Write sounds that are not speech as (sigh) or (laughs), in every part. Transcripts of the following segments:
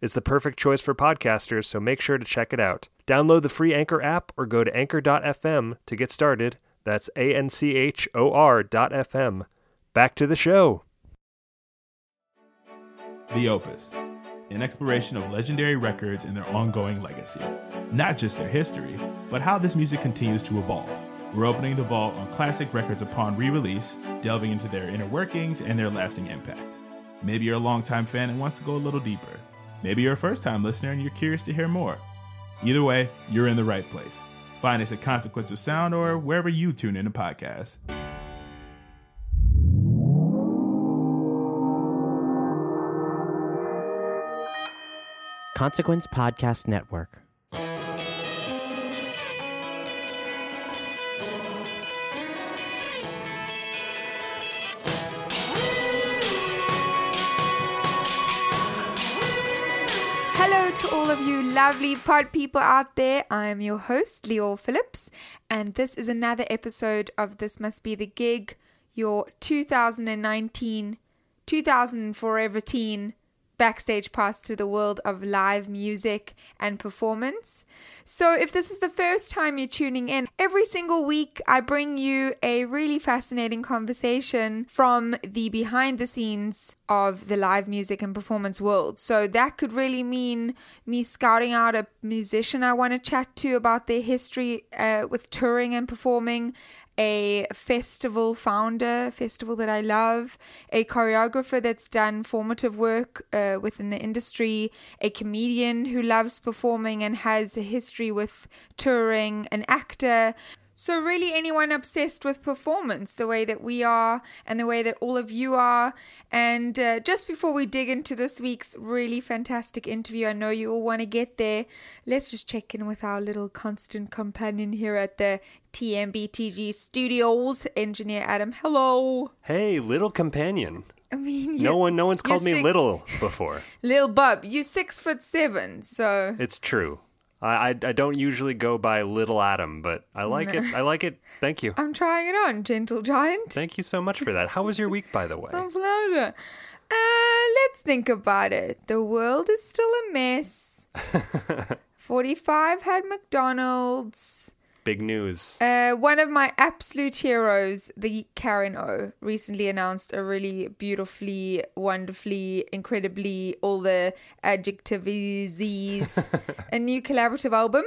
It's the perfect choice for podcasters, so make sure to check it out. Download the free Anchor app or go to anchor.fm to get started. That's A N C H O R.fm. Back to the show. The Opus, an exploration of legendary records and their ongoing legacy. Not just their history, but how this music continues to evolve. We're opening the vault on classic records upon re release, delving into their inner workings and their lasting impact. Maybe you're a longtime fan and wants to go a little deeper. Maybe you're a first time listener and you're curious to hear more. Either way, you're in the right place. Find us at Consequence of Sound or wherever you tune in to podcasts. Consequence Podcast Network. Hello to all of you lovely pod people out there. I'm your host, Leo Phillips, and this is another episode of This Must Be the Gig, your 2019 2000 Forever Teen backstage pass to the world of live music and performance. So, if this is the first time you're tuning in, every single week I bring you a really fascinating conversation from the behind the scenes of the live music and performance world. So, that could really mean me scouting out a musician I want to chat to about their history uh, with touring and performing, a festival founder, festival that I love, a choreographer that's done formative work uh, within the industry, a comedian who loves performing and has a history with touring, an actor. So, really, anyone obsessed with performance, the way that we are and the way that all of you are. And uh, just before we dig into this week's really fantastic interview, I know you all want to get there. Let's just check in with our little constant companion here at the TMBTG studios, Engineer Adam. Hello. Hey, little companion. I mean, No one, no one's called me little before. Lil Bub, you're six foot seven, so It's true. I, I, don't usually go by Little Adam, but I like it. I like it. Thank you. I'm trying it on, gentle giant. Thank you so much for that. How was your week, by the way? A pleasure. Uh, let's think about it. The world is still a mess. (laughs) 45 had McDonald's. Big news. Uh, one of my absolute heroes, the Karen O, recently announced a really beautifully, wonderfully, incredibly, all the adjectives, (laughs) a new collaborative album.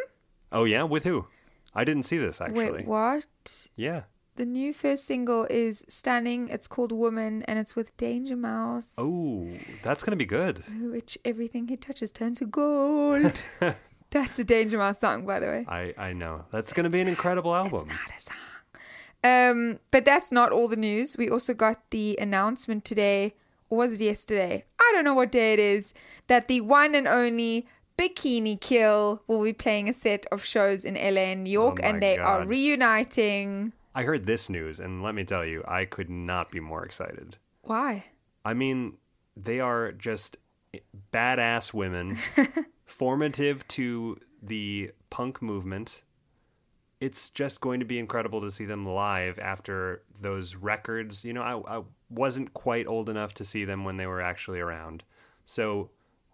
Oh yeah, with who? I didn't see this actually. Wait, what? Yeah. The new first single is stunning. It's called Woman, and it's with Danger Mouse. Oh, that's gonna be good. Which everything he touches turns to gold. (laughs) That's a Danger Mouse song, by the way. I I know that's gonna be an incredible album. It's Not a song. Um, but that's not all the news. We also got the announcement today, or was it yesterday? I don't know what day it is, that the one and only Bikini Kill will be playing a set of shows in LA and New York, Oh and they are reuniting. I heard this news, and let me tell you, I could not be more excited. Why? I mean, they are just badass women, (laughs) formative to the punk movement. it's just going to be incredible to see them live after those records. You know, I, I wasn't quite old enough to see them when they were actually around. So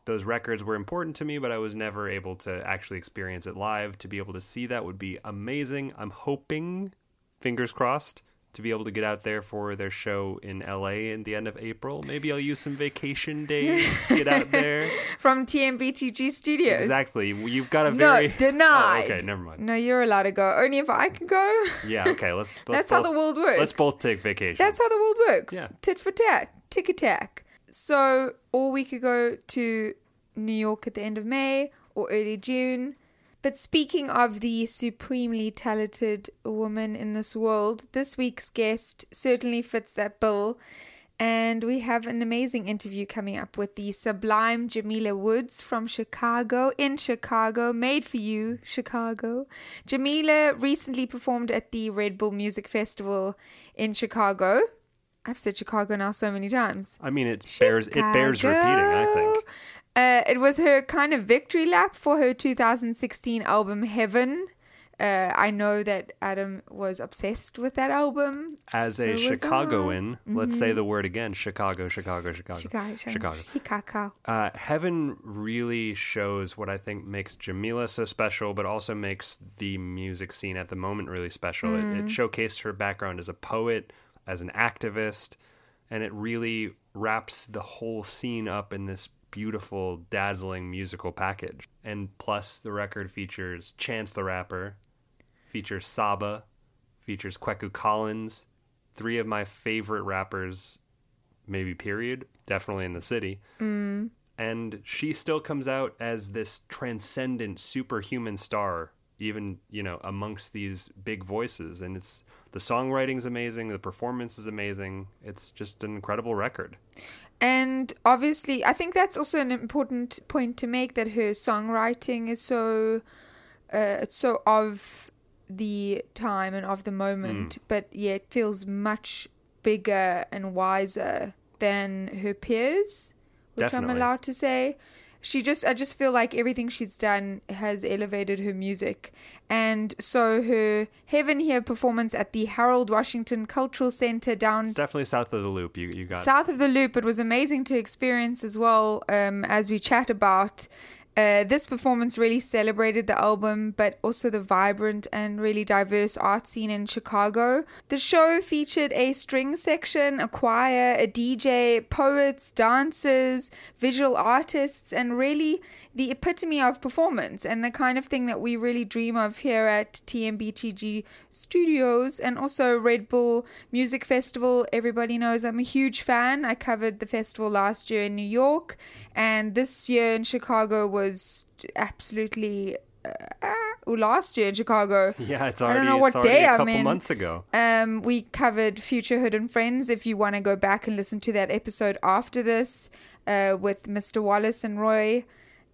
those records were important to me, but I was never able to actually experience it live. To be able to see that would be amazing. I'm hoping, fingers crossed, to be able to get out there for their show in LA in the end of April. Maybe I'll use some vacation (laughs) days, to get out there. (laughs) From TMBTG Studios. Exactly. You've got a very (laughs) No, denied. Oh, okay, never mind. No, you're allowed to go. Only if I can go. Yeah, okay. Let's. let's That's how the world works. Let's both take vacation. That's how the world works. Yeah. Tit for tat, tick attack. So, or we could go to New York at the end of May or early June. But speaking of the supremely talented woman in this world, this week's guest certainly fits that bill. And we have an amazing interview coming up with the sublime Jamila Woods from Chicago, in Chicago, made for you, Chicago. Jamila recently performed at the Red Bull Music Festival in Chicago. I've said Chicago now so many times. I mean, it bears it bears repeating. I think. Uh, it was her kind of victory lap for her 2016 album Heaven. Uh, I know that Adam was obsessed with that album. As So a. Chicagoan, let's say Mhm. the word again: Chicago, Chicago, Chicago, Chicago. Chicago. Chicago. Uh, Heaven really shows what I think makes Jamila so special, but also makes the music scene at the moment really special. It, it Mm. showcased her background as a poet, as an activist, and it really wraps the whole scene up in this beautiful, dazzling musical package. And plus, the record features Chance the Rapper, features Saba, features Kweku Collins, three of my favorite rappers, maybe period, definitely in the city Mm. and she still comes out as this transcendent superhuman star even you know amongst these big voices and it's the songwriting's amazing the performance is amazing it's just an incredible record And obviously, I think that's also an important point to make that her songwriting is so, uh, it's so of the time and of the moment, Mm. but yet feels much bigger and wiser than her peers, which I'm allowed to say. She just, I just feel like everything she's done has elevated her music. And so her Heaven Here performance at the Harold Washington Cultural Center down it's definitely south of the loop you, you got South of the Loop, it was amazing to experience as well um, as we chat about. Uh, this performance really celebrated the album, but also the vibrant and really diverse art scene in Chicago. The show featured a string section, a choir, a DJ, poets, dancers, visual artists, and really the epitome of performance and the kind of thing that we really dream of here at TMBTG Studios and also Red Bull Music Festival. Everybody knows I'm a huge fan. I covered the festival last year in New York, and this year in Chicago was absolutely. Uh, uh, last year in Chicago. yeah it's already. I don't know it's what already day I'm couple in. months ago Um, we covered Futurehood and Friends. If you want to go back and listen to that episode after this, uh, with Mr. Wallace and Roy,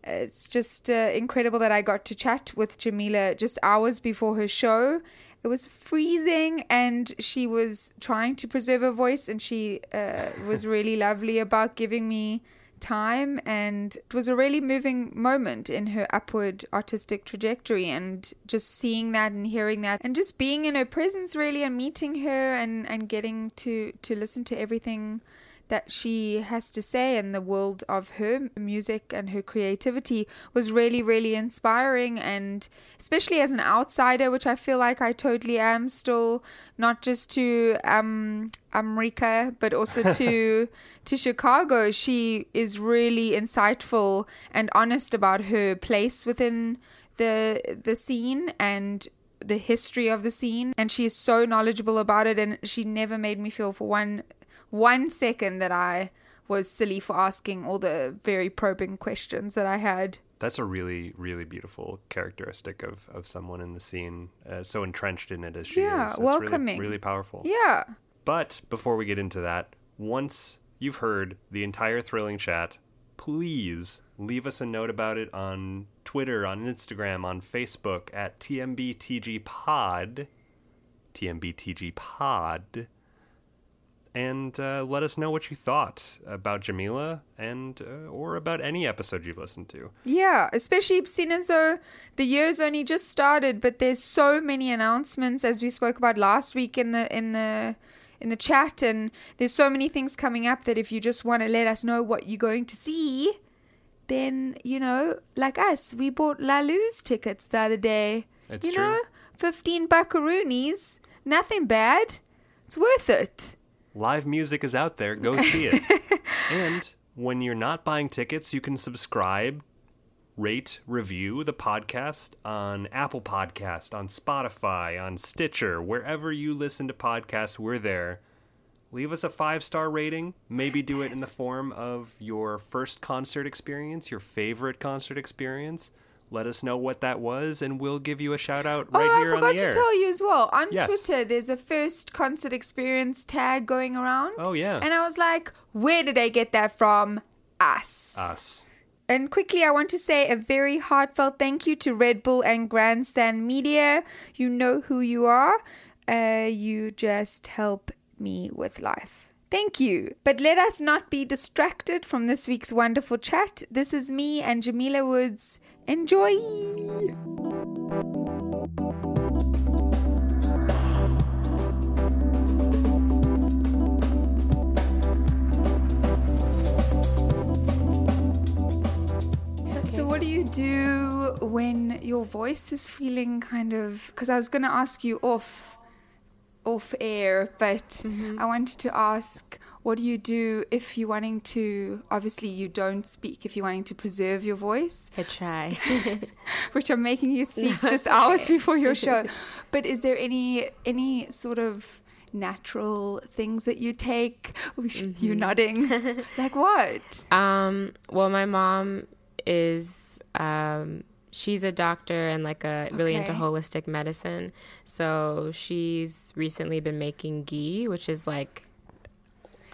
it's just uh, incredible that I got to chat with Jamila just hours before her show. It was freezing, and she was trying to preserve her voice, and she uh, was really lovely about giving me time and it was a really moving moment in her upward artistic trajectory and just seeing that and hearing that and just being in her presence really and meeting her and and getting to to listen to everything that she has to say in the world of her music and her creativity was really really inspiring. And especially as an outsider which I feel like I totally am still not just to um America but also (laughs) to to Chicago. She is really insightful and honest about her place within the the scene and the history of the scene. And she is so knowledgeable about it and she never made me feel for one one second that I was silly for asking all the very probing questions that I had. that's a really really beautiful characteristic of of someone in the scene uh, so entrenched in it as she Yeah, is It's welcoming. really, really powerful Yeah. But before we get into that, once you've heard the entire thrilling chat, please leave us a note about it on Twitter, on Instagram, on Facebook at TMBTG Pod. TMBTG Pod. And uh, let us know what you thought about Jamila and uh, or about any episode you've listened to. Yeah, especially seeing as though the year's only just started, but there's so many announcements as we spoke about last week in the in the in the chat, and there's so many things coming up that if you just want to let us know what you're going to see, then you know, like us, we bought Lalu's tickets the other day. It's you true. know, fifteen buckaroonies, nothing bad. It's worth it. Live music is out there. Go see it. (laughs) and when you're not buying tickets, you can subscribe, rate, review the podcast on Apple Podcast, on Spotify, on Stitcher, wherever you listen to podcasts, we're there. Leave us a five star rating. Maybe do it in the form of your first concert experience, your favorite concert experience. Let us know what that was, and we'll give you a shout out right oh, here I forgot on the to air. tell you as well. On Yes. Twitter, there's a first concert experience tag going around. Oh, yeah. And I was like, where did they get that from? Us. Us. And quickly, I want to say a very heartfelt thank you to Red Bull and Grandstand Media. You know who you are. Uh, you just help me with life. Thank you. But let us not be distracted from this week's wonderful chat. This is me and Jamila Woods. Enjoy. So, what do you do when your voice is feeling kind of? Because I was going to ask you off, off air, but I wanted to ask, what do you do if you're wanting to? Obviously, you don't speak. If you're wanting to preserve your voice, I try. (laughs) which I'm making you (laughs) speak No, just it's hours before your show. (laughs) But is there any any sort of natural things that you take? You're nodding. like what? Um, well, my mom is um, she's a doctor and like a really into holistic medicine. So she's recently been making ghee, which is like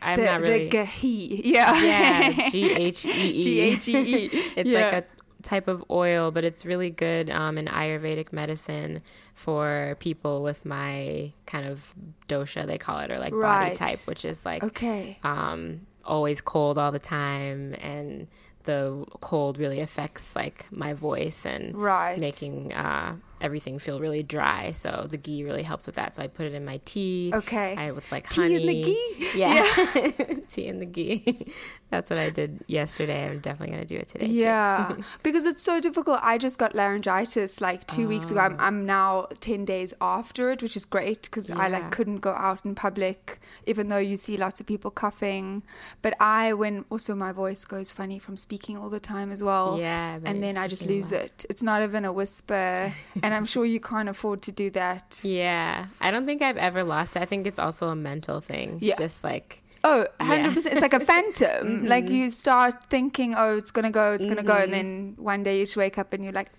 I'm the, not really the gahi. Yeah. yeah (laughs) G H E E G-H-E-E. It's Yeah. like a type of oil, but it's really good um, in Ayurvedic medicine for people with my kind of dosha they call it or like body type, which is like Okay. um, always cold all the time and the cold really affects like my voice and Right. making uh, everything feel really dry so the ghee really helps with that so i put it in my tea Okay. i with like Tea honey in (laughs) the ghee? yeah, tea in the ghee (laughs) that's what i did yesterday i'm definitely going to do it today too. Yeah, (laughs) because it's so difficult. I just got laryngitis like two weeks ago. I'm, I'm ah. now 10 days after it, which is great because I like couldn't go out in public, even though you see lots of people coughing. But I, when also my voice goes funny from speaking all the time as well. Yeah, And then I just lose it. It's not even a whisper. and I'm sure you can't afford to do that. yeah i don't think i've ever lost it i think it's also a mental thing Yeah. just like Oh, 100%. It's like a (laughs) phantom. Mm-hmm. Like you start thinking, oh, it's going to go, it's going to go. And mm-hmm. then one day you just wake up and you're like,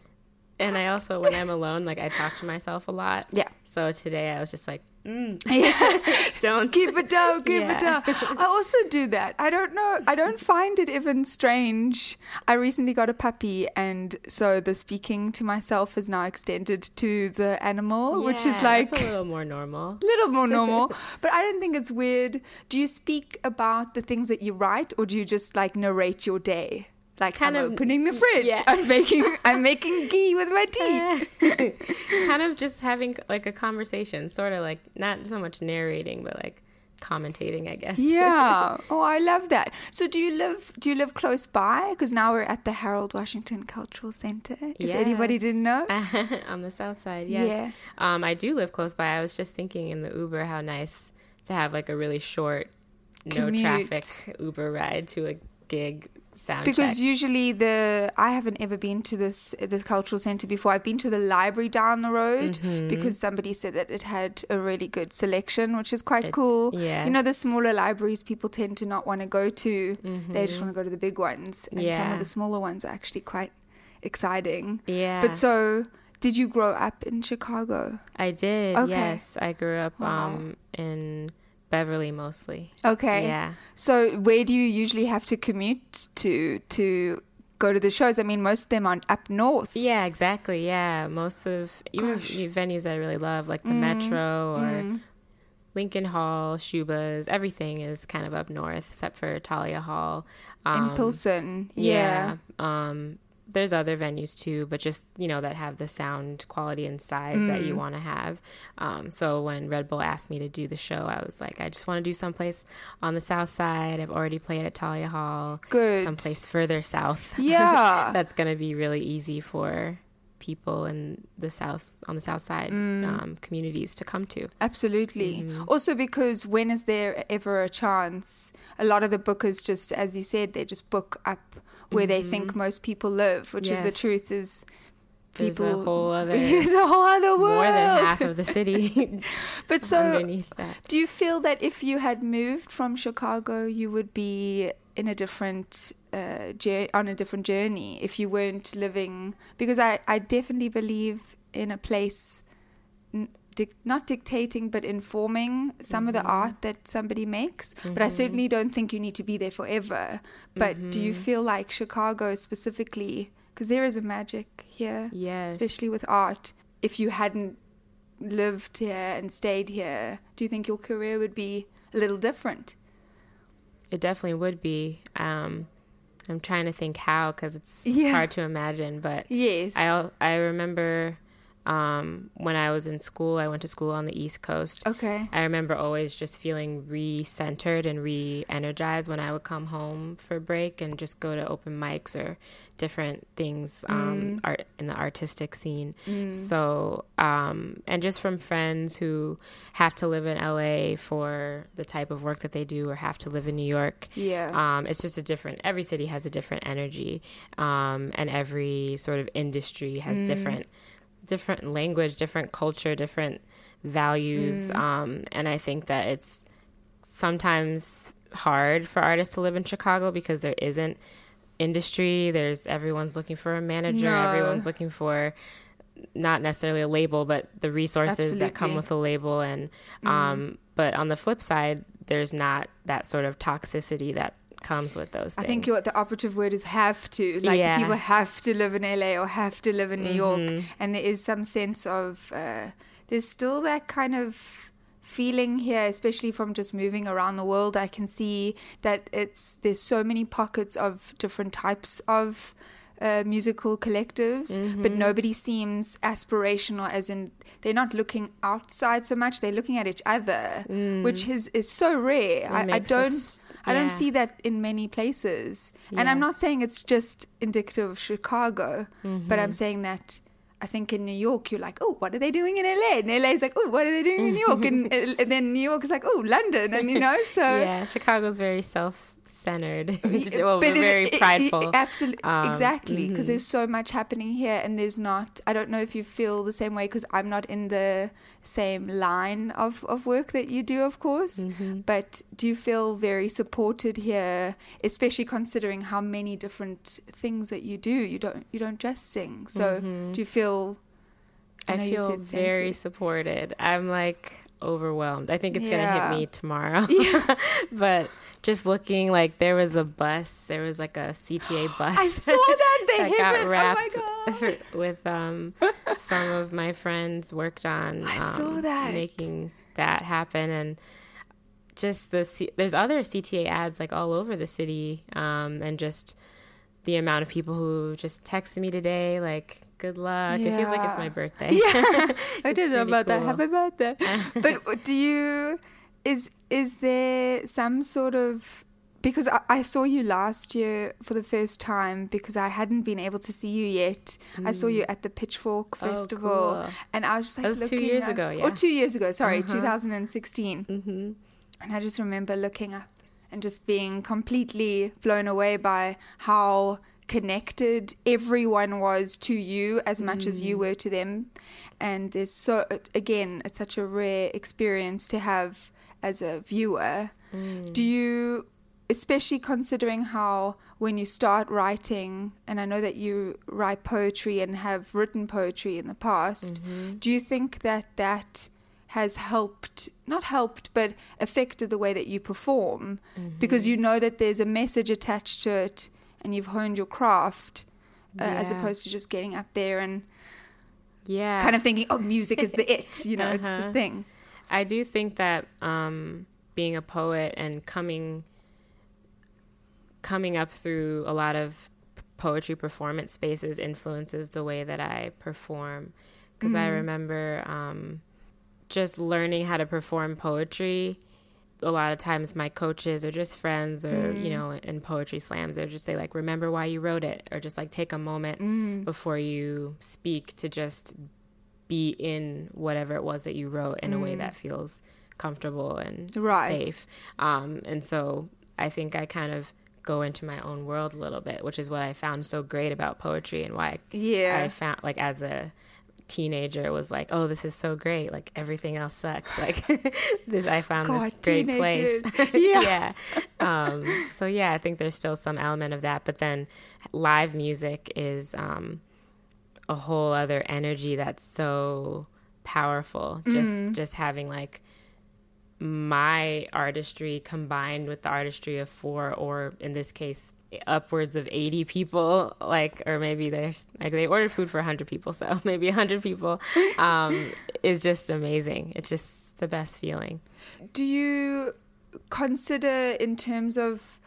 and i also when i'm alone like i talk to myself a lot (laughs) Yeah. so today i was just like Mm. yeah. (laughs) don't keep it down, keep it down. I also do that. I don't know. I don't find it even strange. I recently got a puppy, and so the speaking to myself is now extended to the animal, which is like a little more normal A (laughs) little more normal. (laughs) but I don't think it's weird. Do you speak about the things that you write, or do you just like narrate your day? Like Kind I'm of- opening the fridge. yeah. I'm making I'm making (laughs) ghee with my tea. (laughs) kind of just having like a conversation, sort of like not so much narrating, but like commentating, I guess. yeah. (laughs) Oh, I love that. So, do you live? Do you live close by? Because now we're at the Harold Washington Cultural Center. If anybody didn't know. on the south side, yes. Yeah. Um, I do live close by. I was just thinking in the Uber how nice to have like a really short, no Commute. traffic Uber ride to a gig sound Because usually the I haven't ever been to this the cultural center before. I've been to the library down the road Mm-hmm. because somebody said that it had a really good selection, which is quite It- cool. You know, the smaller libraries people tend to not want to go to. They just want to go to the big ones, and some Mm-hmm. Of the smaller ones are actually quite exciting. yeah. But so, did you grow up in Chicago? I did. Okay. Yes, I grew up Wow. um, in Beverly mostly. Okay. Yeah. So where do you usually have to commute to to go to the shows? I mean, most of them aren't up north. Yeah, exactly. Yeah, most of even Gosh. venues I really love, like the mm. Metro or mm. Lincoln Hall, Schubas, everything is kind of up north except for Thalia Hall. in um, Pilsen. Yeah. yeah. Um, there's other venues too, but just you know that have the sound quality and size that Mm. you want to have. Um, so when Red Bull asked me to do the show, I was like, I just want to do someplace on the south side. I've already played at Thalia Hall. Good. Someplace further south. Yeah. (laughs) that's gonna be really easy for people in the south on the south side Mm. um, communities to come to. Absolutely. Also, because when is there ever a chance? A lot of the bookers just, as you said, they just book up where they think most people live, which is the truth. Is people There's a whole (laughs) other there's a whole other world. more than half of the city (laughs) But so, do you feel that if you had moved from Chicago, you would be in a different uh, on a different journey if you weren't living? Because I, I definitely believe in a place, dic- not dictating, but informing some of the mm-hmm. art that somebody makes. But I mm-hmm. certainly don't think you need to be there forever. But do you mm-hmm. feel like Chicago specifically? Because there is a magic here, Yes. especially with art. If you hadn't lived here and stayed here, do you think your career would be a little different? It definitely would be. Um, I'm trying to think how because it's Yeah. hard to imagine. But Yes. I I remember um, when I was in school. I went to school on the East Coast. Okay. I remember always just feeling re-centered and re-energized when I would come home for break and just go to open mics or different things um, art in the artistic scene. So um, and just from friends who have to live in LA for the type of work that they do or have to live in New York. Yeah. Um, it's just a different. Every city has a different energy, um, and every sort of industry has different different language, different culture, different values. Um, and I think that it's sometimes hard for artists to live in Chicago because there isn't industry. There's everyone's looking for a manager, No. everyone's looking for not necessarily a label, but the resources that come with a label. And um, but on the flip side, there's not that sort of toxicity that comes with those I things. think what the operative word is have to. Like Yeah. people have to live in LA or have to live in New York, Mm-hmm. and there is some sense of uh, there's still that kind of feeling here, especially from just moving around the world. I can see that it's there's so many pockets of different types of. Uh, musical collectives, Mm-hmm. but nobody seems aspirational. As in, they're not looking outside so much; they're looking at each other, which is is so rare. I, I Mm. makes don't, us- I don't see that in many places. And I'm not saying it's just indicative of Chicago, but Mm-hmm. I'm saying that I think in New York, you're like, oh, what are they doing in LA? And LA is like, oh, what are they doing in New York? and, (laughs) and then New York is like, oh, London. And, you (laughs) know, so. yeah, Chicago's very self-centered. Just- (laughs) well, But we're it- very it- it- prideful. absolutely, Um, exactly. Because mhm. there's so much happening here, and there's not. I don't know if you feel the same way because I'm not in the same line of of work that you do, of course. Mm-hmm. But do you feel very supported here, especially considering how many different things that you do? You don't you don't just sing. So do you feel? I you feel very centered. supported. I'm like overwhelmed. I think it's Yeah. gonna hit me tomorrow. (laughs) (laughs) but just looking like there was a bus, there was like a CTA (gasps) bus. I saw that they (laughs) that got it. wrapped Oh with um some of my friends worked on I um, saw that. making that happen and just the C- there's other CTA ads like all over the city um and just the amount of people who just texted me today like good luck it feels like it's my birthday (laughs) Yeah, (laughs) I didn't know about that. Happy birthday! (laughs) but do you is is there some sort of because I, I saw you last year for the first time because I hadn't been able to see you yet. I saw you at the Pitchfork. Oh, Festival, cool. and I was just like, That was two years up- ago, yeah. or two years ago. Sorry, Uh-huh. 2016. hmm And I just remember looking up and just being completely blown away by how connected everyone was to you as much as you mm. were to them. And there's so, again, it's such a rare experience to have as a viewer. Mm. Do you, especially considering how when you start writing, and I know that you write poetry and have written poetry in the past, mm-hmm. do you think that that has helped, not helped, but affected the way that you perform? Because you know that there's a message attached to it and you've honed your craft. Uh, as opposed to just getting up there and yeah kind of thinking, "Oh, music is the it," you know, it's the Uh-huh. thing. I do think that um, being a poet and coming coming up through a lot of poetry performance spaces influences the way that I perform. Because I Mhm. remember um, just learning how to perform poetry. A lot of times, my coaches or just friends, or you Mm. know, in poetry slams, they'll just say like, "Remember why you wrote it," or just like take a moment Mm. before you speak to just be in whatever it was that you wrote in a way Mm. that feels comfortable and Right. safe. Um, and so I think I kind of go into my own world a little bit, which is what I found so great about poetry and why Yeah. I found like as a teenager was like, oh, this is so great. Like everything else sucks. (laughs) Like this, I found God, this great place. (laughs) Yeah. yeah. Um, so yeah, I think there's still some element of that, but then live music is um, a whole other energy that's so powerful. Just Mhm. just having like my artistry combined with the artistry of four or in this case upwards of 80 people like or maybe there's like they ordered food for 100 people so (laughs) maybe 100 people um is just amazing. It's just the best feeling. Do you consider in terms of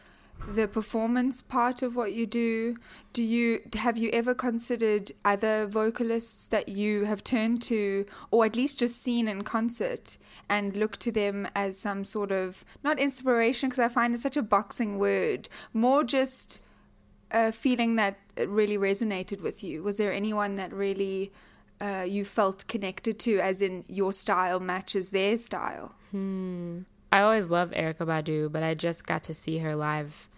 the performance part of what you do? Do you have you ever considered other vocalists that you have turned to or at least just seen in concert and look to them as some sort of not inspiration because i find it such a boxing word more just a feeling that really resonated with you? Was there anyone that really uh, you felt connected to as in your style matches their style? Hmm. I always loved Erykah Badu, but I just got to see her live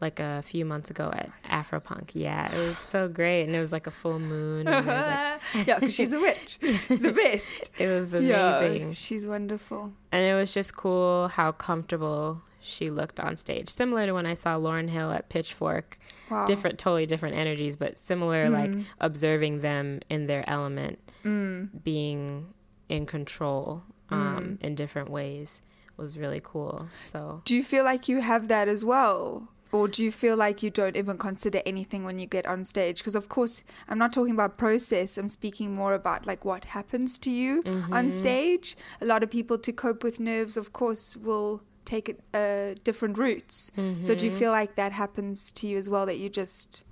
like a few months ago at Afropunk. Yeah, it was so great, and it was like a full moon. And it was like, (laughs) yeah, because she's a witch. She's the best. (laughs) It was Yeah, amazing. she's wonderful. and it was just cool how comfortable she looked on stage. Similar to when I saw Lauryn Hill at Pitchfork. Wow. Different, totally different energies, but similar. Like Mm. observing them in their element, Mm. being in control um, Mm. in different ways was really cool. So Do you feel like you have that as well? Or do you feel like you don't even consider anything when you get on stage? Because, of course, I'm not talking about process. I'm speaking more about like what happens to you on Mhm. stage. A lot of people, to cope with nerves, of course, will take it, uh, different routes. So, do you Mhm. feel like that happens to you as well? That you just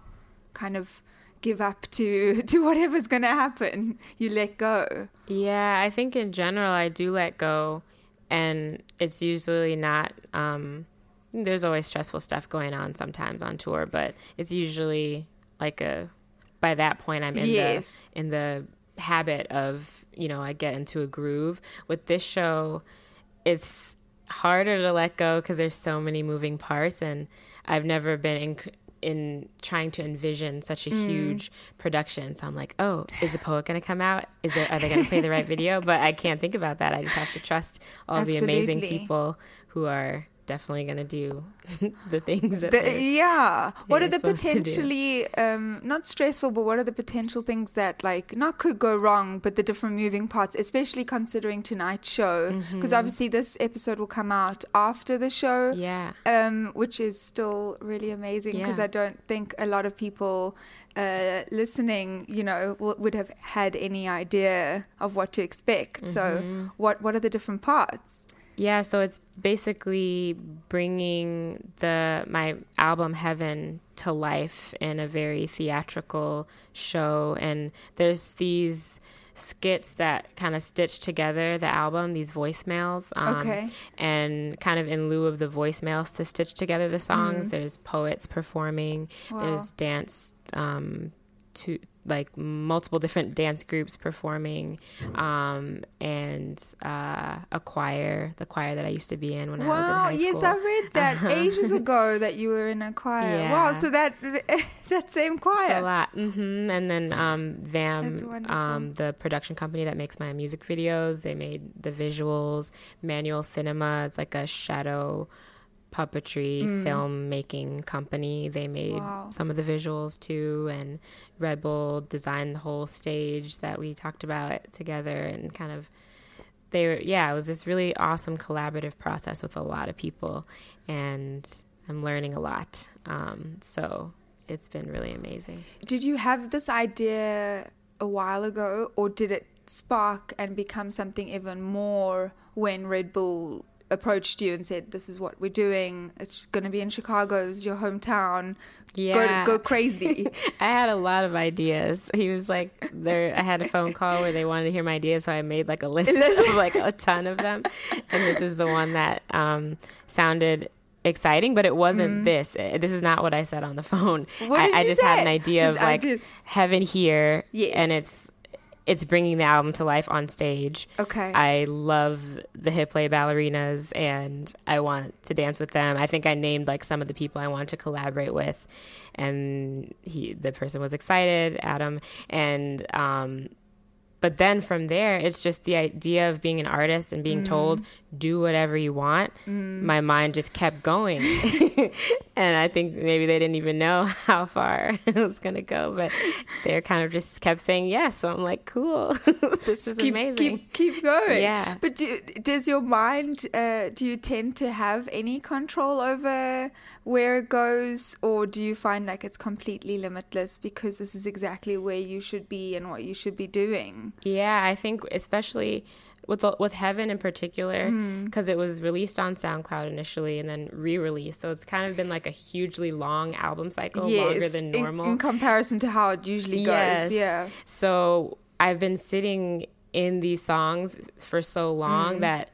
kind of give up to (laughs) to whatever's going to happen? You let go. Yeah, I think in general I do let go, and it's usually not. Um, there's always stressful stuff going on sometimes on tour, but it's usually like a. By that point, I'm in Yes. the in the habit of you know I get into a groove. With this show, it's harder to let go because there's so many moving parts, and I've never been in in trying to envision such a Mm. huge production. So I'm like, oh, is the poet going to come out? Is there are they going to play the right video? But I can't think about that. I just have to trust all the amazing people who are definitely going to do (laughs) the things that The- yeah what are the supposed to do. potentially um not stressful but what are the potential things that like not could go wrong but the different moving parts especially considering tonight's show because Mhm. obviously this episode will come out after the show Yeah. um which is still really amazing because Yeah. i don't think a lot of people uh listening you know w- would have had any idea of what to expect so Mhm. what what are the different parts Yeah, so it's basically bringing the my album Heaven to life in a very theatrical show and there's these skits that kind of stitch together the album these voicemails um, Okay. and kind of in lieu of the voicemails to stitch together the songs Mhm. there's poets performing Wow. there's dance um to like multiple different dance groups performing um and uh a choir the choir that i used to be in when i was in Wow, high yes, I read that Uh-huh. (laughs) ages ago that you were in a choir. Wow, so that (laughs) that same It's choir. a lot. Mm-hmm. And then um, VAM, um, the production company that makes my music videos, they made the visuals. Manual Cinema is like a shadow puppetry Mm. filmmaking company. They made Wow. some of the visuals too. And Red Bull designed the whole stage that we talked about together and kind of they were yeah it was this really awesome collaborative process with a lot of people and i'm learning a lot um, so it's been really amazing Did you have this idea a while ago, or did it spark and become something even more when Red Bull approached you and said, "This is what we're doing. It's going to be in Chicago. It's your hometown. Yeah. Go, go crazy." (laughs) I had a lot of ideas. He was like, "There." I had a phone call where they wanted to hear my ideas, so I made like a list (laughs) of like a ton of them, and this is the one that um, sounded exciting, but it wasn't Mm-hmm. this. Uh, This is not what I said on the (laughs) phone. What I, I just had an idea Just of like idea. heaven here, Yes. and it's it's bringing the album to life on stage. Okay. I love the Hiplet ballerinas, and I want to dance with them. I think I named like some of the people I wanted to collaborate with, and he the person was excited, Adam, and um, but then from there, it's just the idea of being an artist and being told, do whatever you want. My mind just kept going. (laughs) and I think maybe they didn't even know (laughs) how far (laughs) it was going to go, but they're kind of just kept saying yes. So I'm like, cool, this is keep, amazing. Keep, keep going. Yeah. But do, does your mind, uh, do you tend to have any control over where it goes, or do you find like it's completely limitless because this is exactly where you should be and what you should be doing? Yeah, I think especially with the, with Heaven in particular, because it was released on SoundCloud initially and then re-released, so it's kind of been like a hugely long album cycle, longer than normal. In, comparison to how it usually goes. Yes. Yeah. So I've been sitting in these songs for so long Mm-hmm. that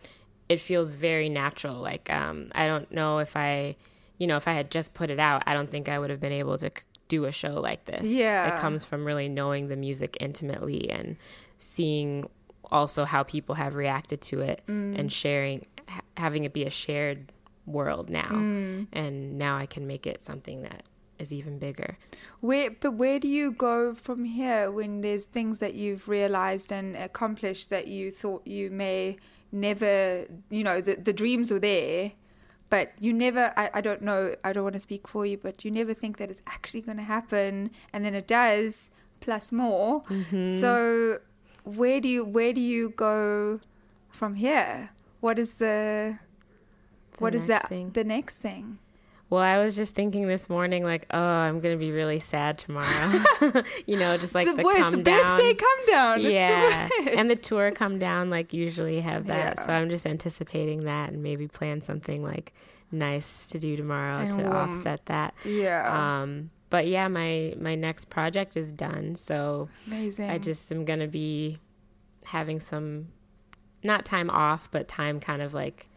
it feels very natural. Like um, I don't know if I, you know, if I had just put it out, I don't think I would have been able to do a show like this. Yeah. it comes from really knowing the music intimately and seeing also how people have reacted to it Mm. and sharing, ha- having it be a shared world now. Mm. And now I can make it something that is even bigger. Where, but where do you go from here when there's things that you've realized and accomplished that you thought you may never, you know, the, the dreams were there, but you never, I, I don't know, I don't want to speak for you, but you never think that it's actually going to happen. And then it does, plus more. So where do you, where do you go from here? What is the, what is that the, thing? the next thing? Well, I was just thinking this morning, like, oh, I'm gonna be really sad tomorrow. (laughs) you know, just like the, the, worst, come the down. birthday come down. It's the yeah, and the tour come down like usually have that. Yeah. So I'm just anticipating that and maybe plan something like nice to do tomorrow And to warm. offset that. yeah. Um, but yeah, my my next project is done, so Amazing. I just am gonna be having some not time off, but time kind of like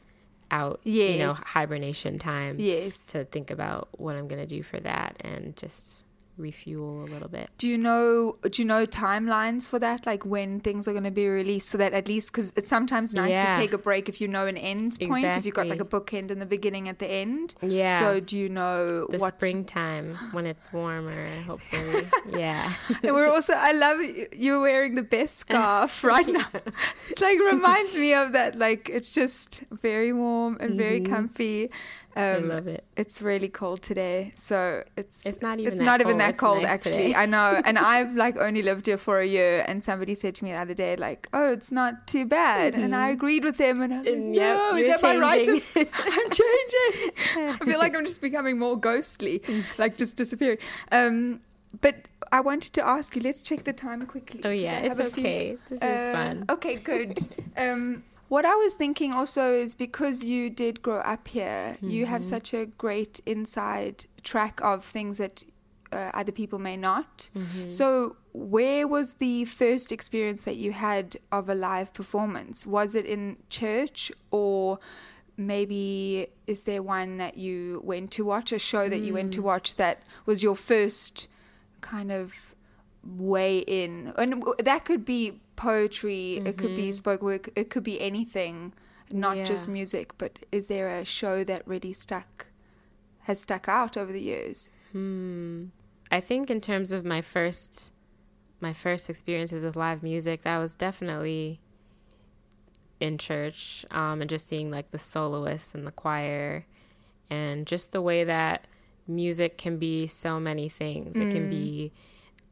out, you know, hibernation time yes. to think about what I'm gonna do for that and just refuel a little bit. Do you know? Do you know timelines for that? Like when things are going to be released, so that at least because it's sometimes nice Yeah. to take a break if you know an end point. If you've got like a Exactly. bookend in the beginning at the end. Yeah. So do you know the what? springtime when it's warmer, hopefully. (laughs) (laughs) yeah. And we're also. I love you- you're wearing the best (laughs) scarf right now. It's like reminds me of that. Like it's just very warm and very mm-hmm. comfy. Um, Mm-hmm. I love it. It's really cold today, so it's It's not even it's that not even that It's cold nice actually. today. I know, (laughs) and I've like only lived here for a year, and somebody said to me the other day, like, "Oh, it's not too bad," and I agreed with them, and I was like, yep, "No, is you're that my right? To, changing. (laughs) I'm changing. I feel like (laughs) I'm just becoming more ghostly, like just disappearing." Um, but I wanted to ask you. Let's check the time quickly. Oh yeah, it's a few- okay. This is uh, fun. Okay, good. um, what I was thinking also is because you did grow up here, you have Mm-hmm. such a great inside track of things that uh, other people may not. Mm-hmm. So, where was the first experience that you had of a live performance? Was it in church or? Maybe is there one that you went to watch, a show that you went Mm. to watch that was your first kind of way in and that could be poetry it could be spoken word it could be anything not just music but is there a show that really stuck has stuck out over the years Hmm. I think in terms of my first my first experiences with live music, that was definitely in church, um, and just seeing like the soloists and the choir, and just the way that music can be so many things. It can be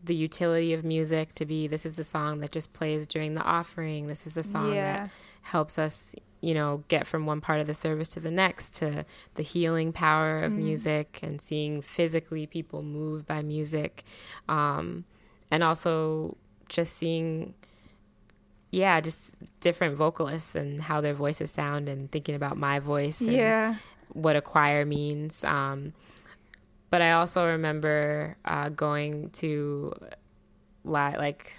the utility of music to be this is the song that just plays during the offering. This is the song Yeah. that helps us, you know, get from one part of the service to the next to the healing power of music and seeing physically people move by music. Um, and also just seeing yeah, just different vocalists and how their voices sound, and thinking about my voice. And Yeah. what a choir means. Um, but I also remember uh, going to li- like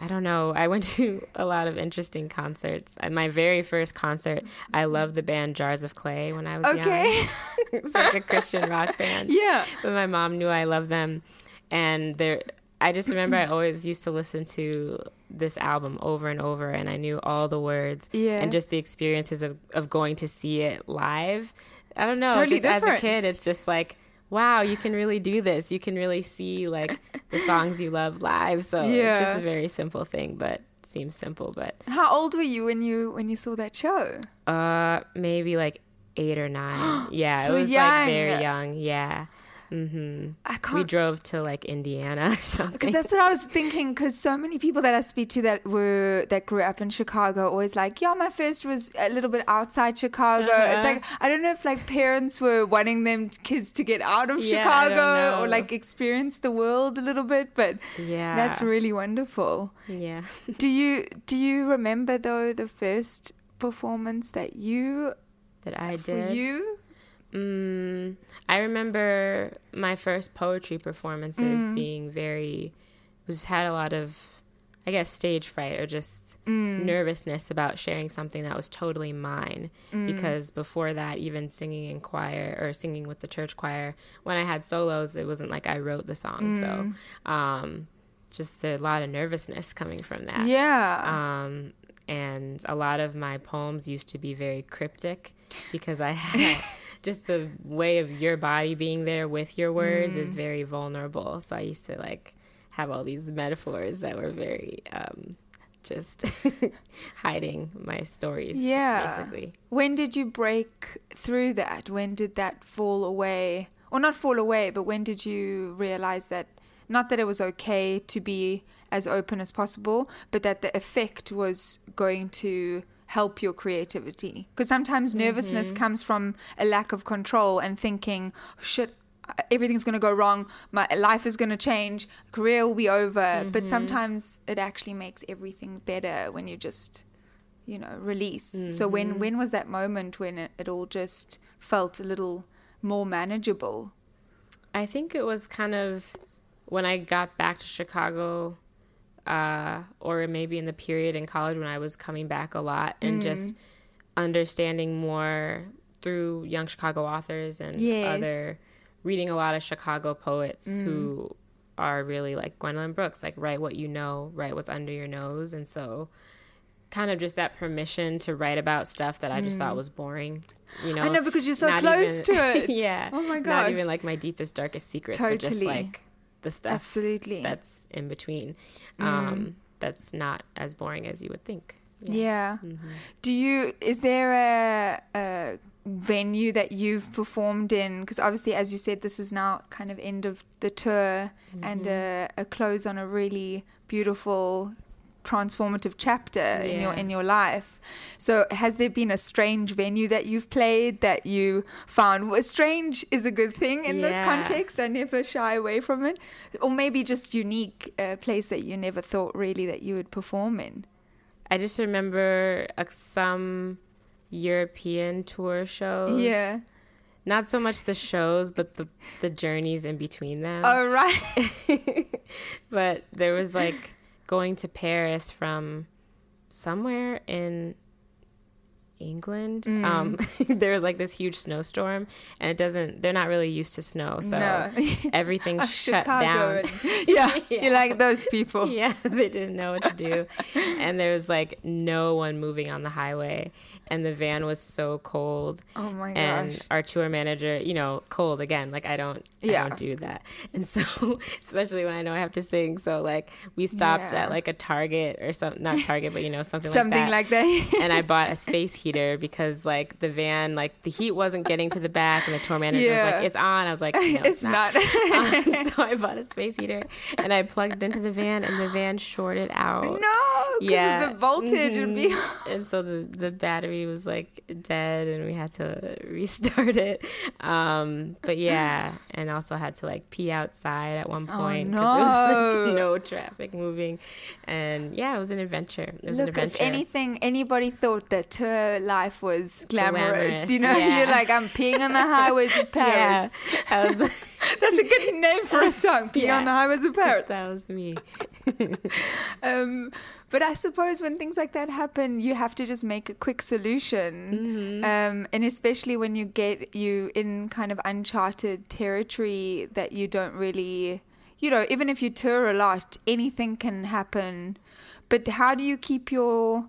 I don't know. I went (laughs) to a lot of interesting concerts. At my very first concert, I loved the band Jars of Clay when I was Okay. young. (laughs) it's like a Christian rock (laughs) band. Yeah. But my mom knew I loved them, and there. I just remember I always used to listen to this album over and over, and I knew all the words. Yeah. And just the experiences of, of going to see it live. I don't know. totally just as a kid, it's just like, wow, you can really do this. You can really see like the songs you love live. So it's just a very simple thing, but seems simple. But How old were you when you when you saw that show? uh, maybe like eight or nine. (gasps) Yeah, So it was young. like very young. Yeah. Hmm I We can't drove to like Indiana or (laughs) something. because that's what I was thinking. Because so many people that I speak to that were that grew up in Chicago always like, yeah, my first was a little bit outside Chicago. It's Uh-huh. like I don't know if like parents were wanting them kids to get out of Yeah, Chicago or like experience the world a little bit, but yeah, that's really wonderful. yeah. Do (laughs) you do you remember though the first performance that you That I for did. you? Mm, I remember my first poetry performances Mm. being very, was had a lot of, I guess, stage fright or just Mm. nervousness about sharing something that was totally mine. Mm. Because before that, even singing in choir or singing with the church choir, when I had solos, it wasn't like I wrote the song. Mm. So, um, just a lot of nervousness coming from that. Yeah. Um, and a lot of my poems used to be very cryptic because I had (laughs) (laughs) just the way of your body being there with your words is very vulnerable. So I used to like have all these metaphors that were very um, just (laughs) hiding my stories. Yeah. basically. When did you break through that? When did that fall away? Or not fall away, but when did you realize that not that it was okay to be as open as possible, but that the effect was going to help your creativity? Because sometimes nervousness mm-hmm. comes from a lack of control and thinking, oh, shit, everything's going to go wrong. My life is going to change. Career will be over. But mm-hmm. sometimes it actually makes everything better when you just you know release so when mm-hmm. when was that moment when it, it all just felt a little more manageable I think it was kind of when I got back to Chicago, uh, or maybe in the period in college when I was coming back a lot and mm. just understanding more through young Chicago authors and Yes. other reading a lot of Chicago poets mm. who are really like Gwendolyn Brooks, like write what you know, write what's under your nose, and so kind of just that permission to write about stuff that I just thought mm. was boring. You know, i know because you're so close even- to (laughs) it yeah. Oh my god. Not even like my deepest, darkest secrets, but just Totally. like the stuff absolutely. that's in between. Mm. Um, That's not as boring as you would think. yeah, mm-hmm. do you is there a, a venue that you've performed in? Because obviously as you said this is now kind of end of the tour and mm-hmm. a, a close on a really beautiful transformative chapter in your in your life so has there been a strange venue that you've played that you found well, strange is a good thing in this Yeah. context i never shy away from it or maybe just unique uh, place that you never thought really that you would perform in I just remember uh, some European tour shows. yeah Not so much the shows, but the the journeys in between them. Oh right. (laughs) but there was like going to Paris from somewhere in England. Mm. Um, (laughs) there was like this huge snowstorm, and it doesn't. They're not really used to snow, so No. (laughs) everything Oh, shut Chicago down. and- (laughs) yeah, Yeah. you're like those people. yeah, they didn't know what to do. and there was like no one moving on the highway. And the van was so cold. Oh my gosh! And our tour manager, you know, cold again. Like I don't I Yeah. don't do that. And so especially when I know I have to sing. So like we stopped Yeah. at like a Target or something not Target, but you know, something, Something like that. Something like that. and I bought a space heater because like the van, like the heat wasn't getting to the back, and the tour manager was like, "It's on." I was like, "No, it's, It's not." not. (laughs) Um, (laughs) so I bought a space heater and I plugged it into the van, and the van shorted out. no, because Yeah. of the voltage would be. And so the the battery was like dead and we had to (laughs) restart it um but yeah and also had to like pee outside at one point it was no. like no traffic moving and yeah it was an adventure it was an Look, adventure if anything, anybody thought that tour life was glamorous, Glamorous, you know, (laughs) yeah. you're like, I'm peeing on the highways of (laughs) Paris. I was (laughs) That's a good name for a song, Peeing Yeah. on the Highways of Paris. that was me Um, but I suppose when things like that happen, you have to just make a quick solution. Mm-hmm. Um, and especially when you get you in kind of uncharted territory that you don't really, you know, even if you tour a lot, anything can happen. But how do you keep your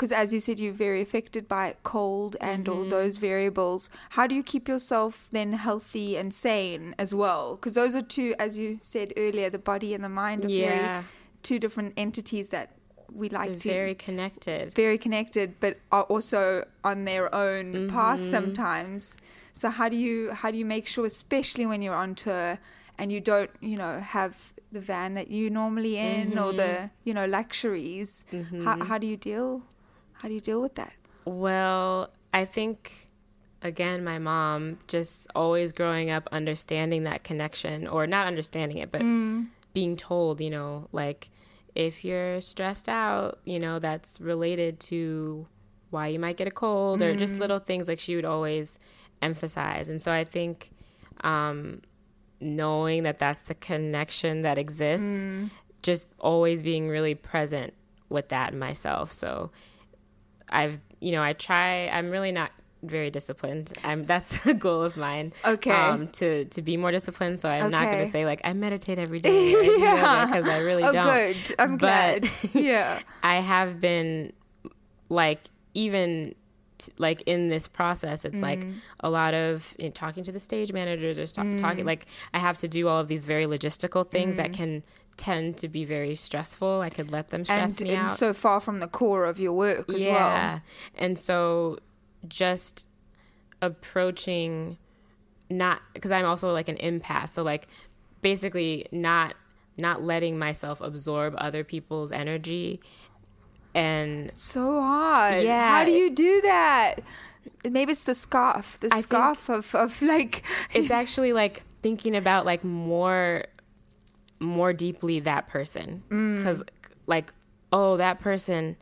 because as you said you're very affected by cold and all Mm-hmm. those variables how do you keep yourself then healthy and sane as well because those are two as you said earlier the body and the mind are Yeah. very two different entities that we like They're to very connected very connected but are also on their own path Mm-hmm. sometimes so how do you how do you make sure especially when you're on tour and you don't you know have the van that you normally in or Mm-hmm. the you know luxuries how, how do you deal how do you deal with that Well, I think again, my mom just always growing up understanding that connection, or not understanding it, but mm. being told, you know, like if you're stressed out, you know, that's related to why you might get a cold, or just mm. little things like she would always emphasize. And so I think um, knowing that that's the connection that exists, mm. just always being really present with that myself. So I've, you know, I try. I'm really not very disciplined. I'm that's (laughs) a goal of mine. Okay. Um, to to be more disciplined. So I'm not going to say like I meditate every day. or anything like that, (laughs) because I really oh don't. good i'm But- glad (laughs) yeah I have been like even t- like in this process it's like Mm. a lot of in talking to the stage managers or Mm. talking like I have to do all of these very logistical things that can tend to be very stressful. I could let them stress and, me and out. so far from the core of your work as well yeah. And so just approaching not because I'm also like an empath. So like basically not not letting myself absorb other people's energy and so hard Yeah. how do you do that maybe it's the scoff, the I scarf of, of like it's actually like thinking about like more more deeply that person. Mm. because like oh that person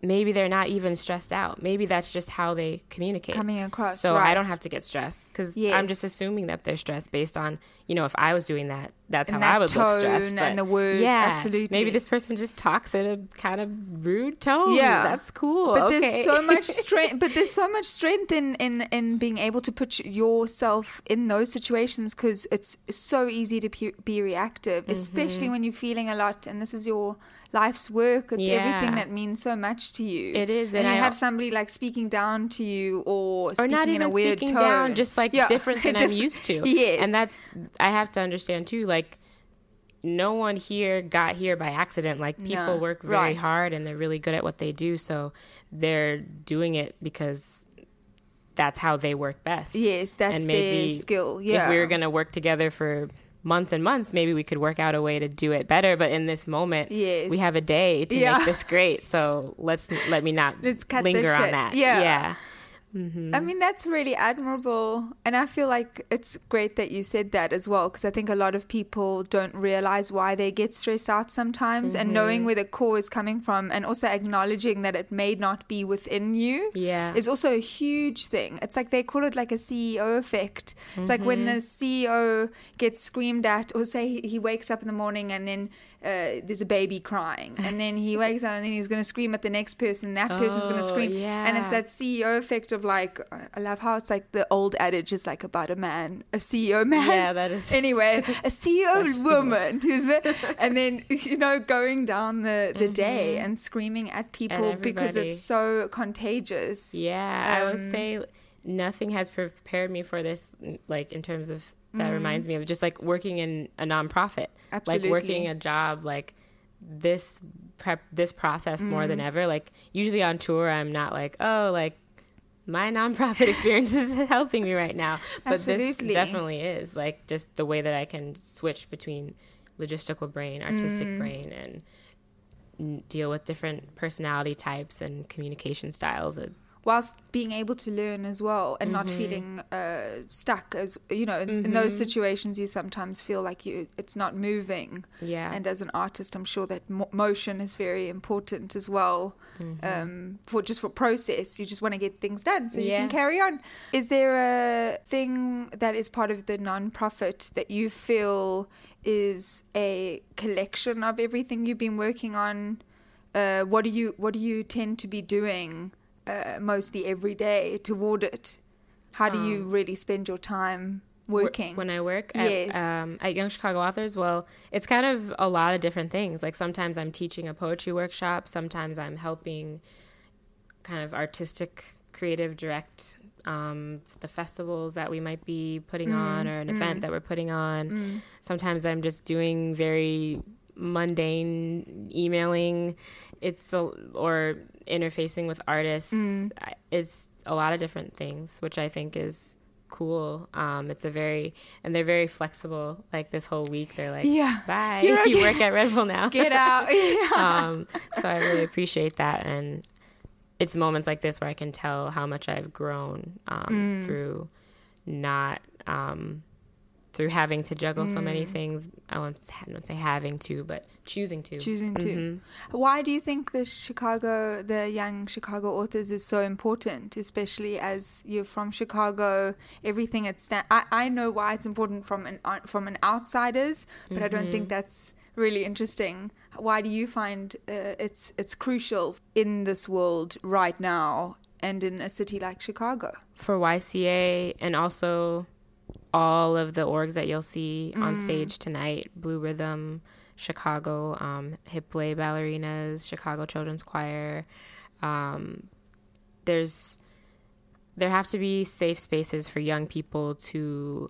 maybe they're not even stressed out. Maybe that's just how they communicate. Coming across, so i don't have to get stressed because i'm just assuming that they're stressed based on you know if i was doing that that's And how i that would look stressed tone and the words, yeah absolutely. maybe this person just talks in a kind of rude tone Yeah. that's cool but okay. there's so much (laughs) strength but there's so much strength in in in being able to put yourself in those situations because it's so easy to pu- be reactive Mm-hmm. especially when you're feeling a lot and this is your life's work it's everything that means so much to you It is, and, and you I- have somebody like speaking down to you or or speaking not in even a weird speaking tone down, just like Yeah. different than I'm (laughs) used to. yes and that's I have to understand too. Like, no one here got here by accident. Like, people No, work very right. hard and they're really good at what they do. So they're doing it because that's how they work best. Yes, that's and their maybe skill, if we were gonna work together for months and months, maybe we could work out a way to do it better. But in this moment, Yes. we have a day to Yeah. make this great. So let's let me not (laughs) Let's linger on that. Yeah. yeah. Mm-hmm. I mean, that's really admirable. And I feel like it's great that you said that as well, because I think a lot of people don't realize why they get stressed out sometimes. And knowing mm-hmm. where the core is coming from and also acknowledging that it may not be within you Yeah. is also a huge thing. It's like they call it like a CEO effect. It's like when mm-hmm. the CEO gets screamed at, or say he wakes up in the morning and then uh, there's a baby crying. And then he (laughs) wakes up and then he's going to scream at the next person. That person's going to Oh, scream. And it's that CEO effect of like I love how it's like the old adage is like about a man, a CEO man. Yeah, that is- (laughs) anyway (laughs) a CEO woman who's and then you know going down the the day and screaming at people because Mm-hmm. it's so contagious. Yeah, I would Um, say nothing has prepared me for this, like in terms of that Mm. reminds me of just like working in a nonprofit, Absolutely. like working a job like this prep this process more Mm. than ever. Like usually on tour, I'm not like oh like my nonprofit (laughs) experience is (laughs) helping me right now, but Absolutely. this definitely is like just the way that I can switch between logistical brain, artistic Mm. brain, and deal with different personality types and communication styles. It, whilst being able to learn as well and not Mhm. feeling uh, stuck as you know in, in those Mhm. situations you sometimes feel like you it's not moving Yeah. and as an artist i'm sure that mo- motion is very important as well Mhm. um, for just for process you just want to get things done so you can carry on is there a thing that is part of the non-profit that you feel is a collection of everything you've been working on uh, what do you what do you tend to be doing uh, mostly every day toward it? How do you Um, really spend your time working? when I work at, Yes. um, at Young Chicago Authors. Well, it's kind of a lot of different things. Like sometimes I'm teaching a poetry workshop, sometimes I'm helping kind of artistic, creative, direct um, the festivals that we might be putting on Mm, or an mm. event that we're putting on. Mm. Sometimes I'm just doing very mundane emailing it's a, or interfacing with artists Mm. It's a lot of different things which i think is cool um it's a very and they're very flexible like this whole week they're like Yeah. bye You're (laughs) you okay. work at red bull now (laughs) Get out. (laughs) Yeah. um so i really appreciate that and it's moments like this where i can tell how much i've grown um Mm. through not um through having to juggle so many Mm. things i won't, I won't say having to but choosing to choosing to. Mhm. Why do you think the Chicago, the young Chicago authors is so important, especially as you're from Chicago? Everything sta- I I know why it's important from an from an outsider's, but I don't think Mhm. that's really interesting. Why do you find uh, it's it's crucial in this world right now and in a city like Chicago? for YCA and also all of the orgs that you'll see on Mm. stage tonight Blue Rhythm, Chicago, um, Hiplet Ballerinas, Chicago Children's Choir. Um, there's there have to be safe spaces for young people to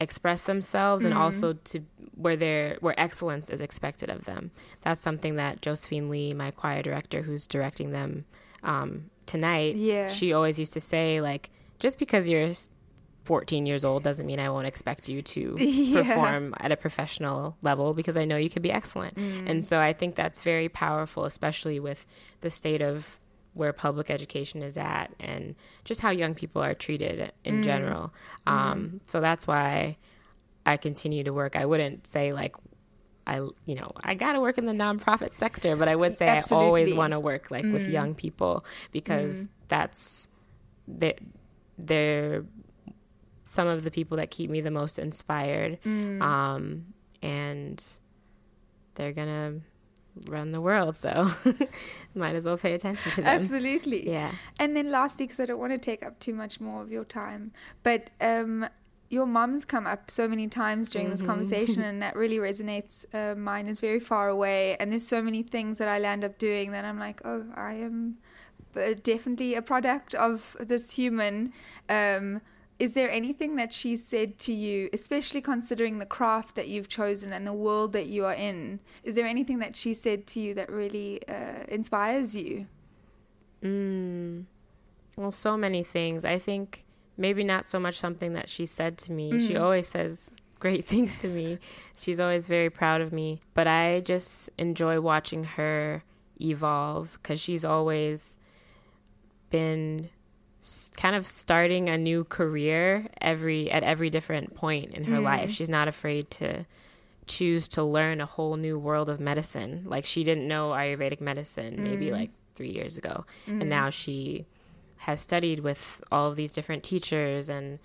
express themselves and Mhm. also to where they're where excellence is expected of them. That's something that Josephine Lee, my choir director, who's directing them um, tonight, Yeah. she always used to say like, just because you're 14 years old doesn't mean I won't expect you to (laughs) Yeah. perform at a professional level because I know you could be excellent. Mm. And so I think that's very powerful, especially with the state of where public education is at and just how young people are treated in Mm. general. Um, so that's why I continue to work. I wouldn't say like I you know I got to work in the nonprofit sector, but I would say I always want to work like with Mm. young people because Mm. that's they they're some of the people that keep me the most inspired Mm. um, and they're gonna run the world so (laughs) might as well pay attention to them Absolutely. yeah And then lastly, because I don't want to take up too much more of your time, but um, your mom's come up so many times during this Mhm. conversation, (laughs) and that really resonates. Uh, mine is very far away, and there's so many things that I'll end up doing that I'm like, oh, I am uh, definitely a product of this human. Um, is there anything that she said to you, especially considering the craft that you've chosen and the world that you are in? Is there anything that she said to you that really uh, inspires you? Mm. Well, so many things. I think maybe not so much something that she said to me. She Mhm. always says great (laughs) things to me. She's always very proud of me. But I just enjoy watching her evolve because she's always been kind of starting a new career every at every different point in her Mm. life. She's not afraid to choose to learn a whole new world of medicine. Like she didn't know Ayurvedic medicine maybe Mm. like 3 years ago Mm. and now she has studied with all of these different teachers and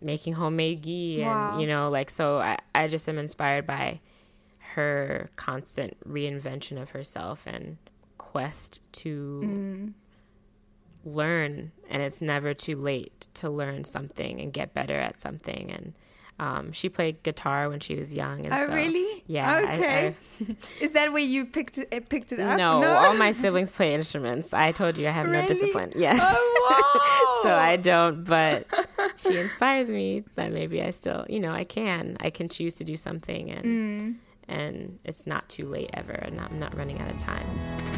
making homemade ghee Wow. and you know like so I, I just am inspired by her constant reinvention of herself and quest to Mm. Learn and it's never too late to learn something and get better at something and um, she played guitar when she was young and Oh, so really? yeah Okay. I, (laughs) Is that where you picked it, it picked it up? no, all my siblings play instruments. I told you I have Really? no discipline. Yes. Oh, (laughs) so. I don't, but (laughs) she inspires me that maybe I still, you know, I can. I can choose to do something and Mm. and it's not too late ever and I'm not running out of time.